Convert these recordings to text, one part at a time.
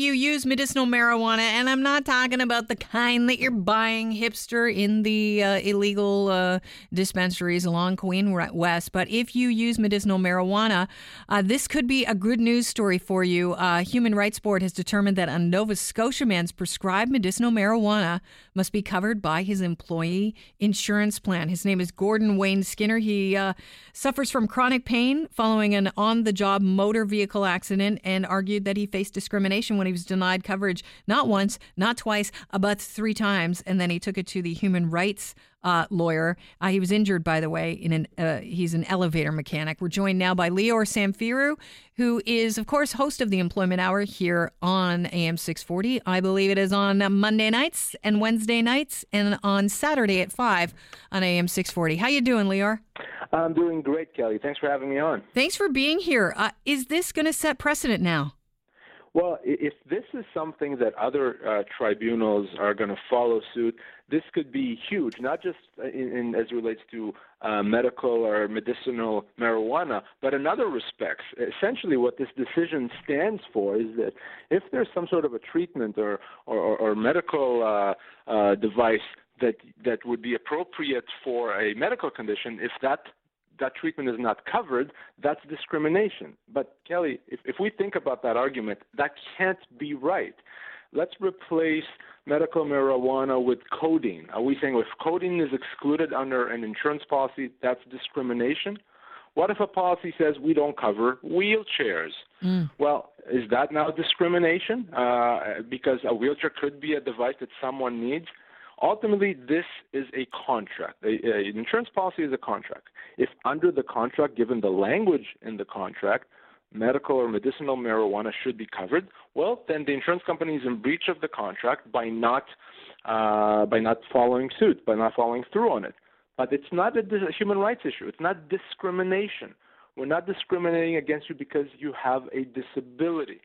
you use medicinal marijuana, and I'm not talking about the kind that you're buying hipster in the uh, illegal uh, dispensaries along Queen West, but if you use medicinal marijuana, uh, this could be a good news story for you. Uh, Human Rights Board has determined that a Nova Scotia man's prescribed medicinal marijuana must be covered by his employee insurance plan. His name is Gordon Wayne Skinner. He uh, suffers from chronic pain following an on the job motor vehicle accident and argued that he faced discrimination when he was denied coverage not once, not twice, but three times. And then he took it to the human rights uh, lawyer. Uh, he was injured, by the way. In an uh, he's an elevator mechanic. We're joined now by Lior Samfiru, who is, of course, host of the Employment Hour here on AM 640. I believe it is on Monday nights and Wednesday nights, and on Saturday at five on AM 640. How you doing, Lior? I'm doing great, Kelly. Thanks for having me on. Thanks for being here. Uh, is this going to set precedent now? Well, if this is something that other uh, tribunals are going to follow suit, this could be huge, not just in, in as relates to uh, medical or medicinal marijuana, but in other respects. Essentially, what this decision stands for is that if there's some sort of a treatment or or, or medical uh, uh, device that that would be appropriate for a medical condition, if that that treatment is not covered, that's discrimination. But Kelly, if, if we think about that argument, that can't be right. Let's replace medical marijuana with codeine. Are we saying if codeine is excluded under an insurance policy, that's discrimination? What if a policy says we don't cover wheelchairs? Mm. Well, is that now discrimination? Uh, because a wheelchair could be a device that someone needs. Ultimately, this is a contract. A, a, an insurance policy is a contract. If under the contract, given the language in the contract, medical or medicinal marijuana should be covered, well, then the insurance company is in breach of the contract by not uh, by not following suit, by not following through on it. But it's not a, a human rights issue. It's not discrimination. We're not discriminating against you because you have a disability.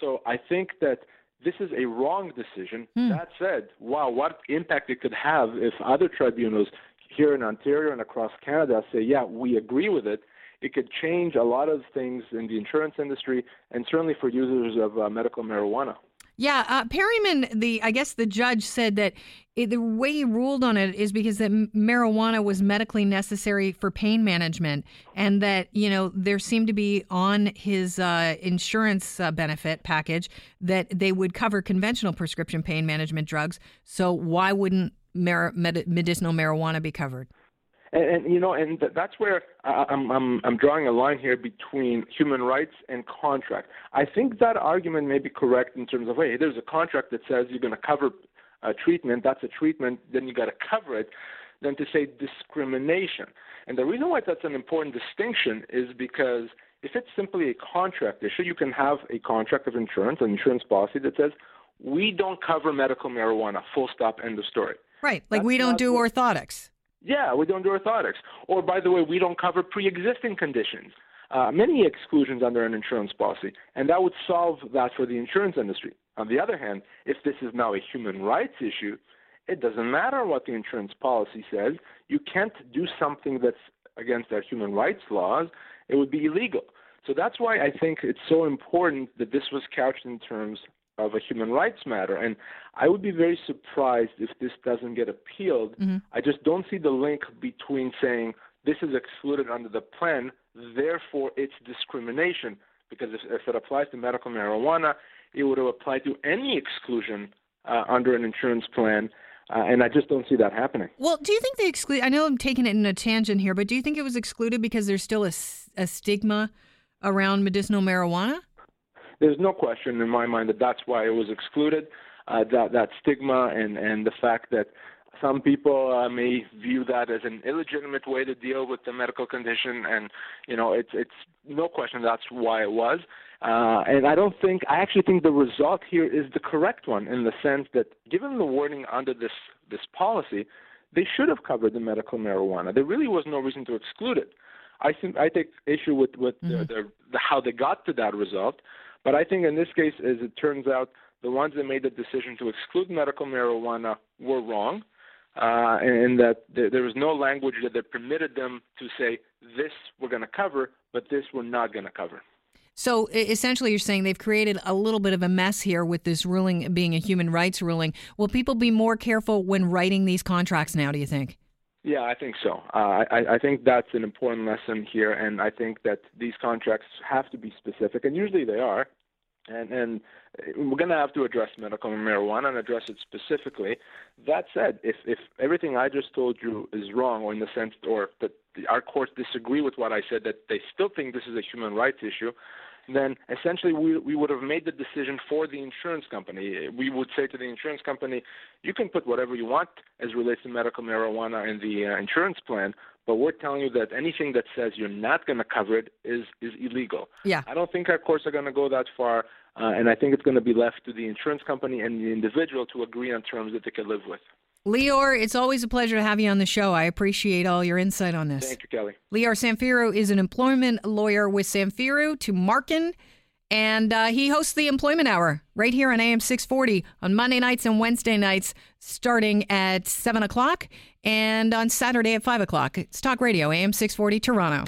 So I think that this is a wrong decision. Hmm. That said, wow, what impact it could have if other tribunals here in Ontario and across Canada say, yeah, we agree with it. It could change a lot of things in the insurance industry and certainly for users of uh, medical marijuana. Yeah, uh, Perryman, the I guess the judge said that it, the way he ruled on it is because that marijuana was medically necessary for pain management, and that you know there seemed to be on his uh, insurance uh, benefit package that they would cover conventional prescription pain management drugs. So why wouldn't mar- med- medicinal marijuana be covered? And, and you know, and th- that's where I'm, I'm I'm drawing a line here between human rights and contract. I think that argument may be correct in terms of, hey, there's a contract that says you're going to cover a treatment. That's a treatment. Then you got to cover it. Than to say discrimination. And the reason why that's an important distinction is because if it's simply a contract issue, you can have a contract of insurance, an insurance policy that says we don't cover medical marijuana. Full stop. End of story. Right. Like That's we don't do orthotics. Yeah, we don't do orthotics. Or, by the way, we don't cover pre existing conditions. Uh, many exclusions under an insurance policy, and that would solve that for the insurance industry. On the other hand, if this is now a human rights issue, it doesn't matter what the insurance policy says. You can't do something that's against our human rights laws. It would be illegal. So that's why I think it's so important that this was couched in terms of a human rights matter. And I would be very surprised if this doesn't get appealed. Mm-hmm. I just don't see the link between saying this is excluded under the plan, therefore it's discrimination. Because if, if it applies to medical marijuana, it would have applied to any exclusion uh, under an insurance plan. Uh, and I just don't see that happening. Well, do you think they exclude? I know I'm taking it in a tangent here, but do you think it was excluded because there's still a, a stigma around medicinal marijuana? There's no question in my mind that that's why it was excluded. Uh, that that stigma and and the fact that some people uh, may view that as an illegitimate way to deal with the medical condition, and you know it's it's no question that's why it was. Uh, and I don't think I actually think the result here is the correct one in the sense that given the wording under this this policy, they should have covered the medical marijuana. There really was no reason to exclude it. I think I take issue with with mm-hmm. the, the, the, how they got to that result. But I think in this case, as it turns out, the ones that made the decision to exclude medical marijuana were wrong, uh, and that there, was no language that, that permitted them to say this we're going to cover, but this we're not going to cover. So essentially, you're saying they've created a little bit of a mess here with this ruling being a human rights ruling. Will people be more careful when writing these contracts now, do you think? Yeah, I think so. Uh, I, I think that's an important lesson here, and I think that these contracts have to be specific, and usually they are. And, and we're going to have to address medical marijuana and address it specifically. That said, if, if everything I just told you is wrong, or in the sense, or that our courts disagree with what I said, that they still think this is a human rights issue, then essentially we, we would have made the decision for the insurance company. We would say to the insurance company, you can put whatever you want as relates to medical marijuana in the uh, insurance plan, but we're telling you that anything that says you're not going to cover it is is illegal. Yeah. I don't think our courts are going to go that far, uh, and I think it's going to be left to the insurance company and the individual to agree on terms that they can live with. Lior, it's always a pleasure to have you on the show. I appreciate all your insight on this. Thank you, Kelly. Lior Samfiru is an employment lawyer with Samfiru Tumarkin, and uh, he hosts the Employment Hour right here on AM 640 on Monday nights and Wednesday nights, starting at 7 o'clock, and on Saturday at 5 o'clock. It's Talk Radio, AM 640 Toronto.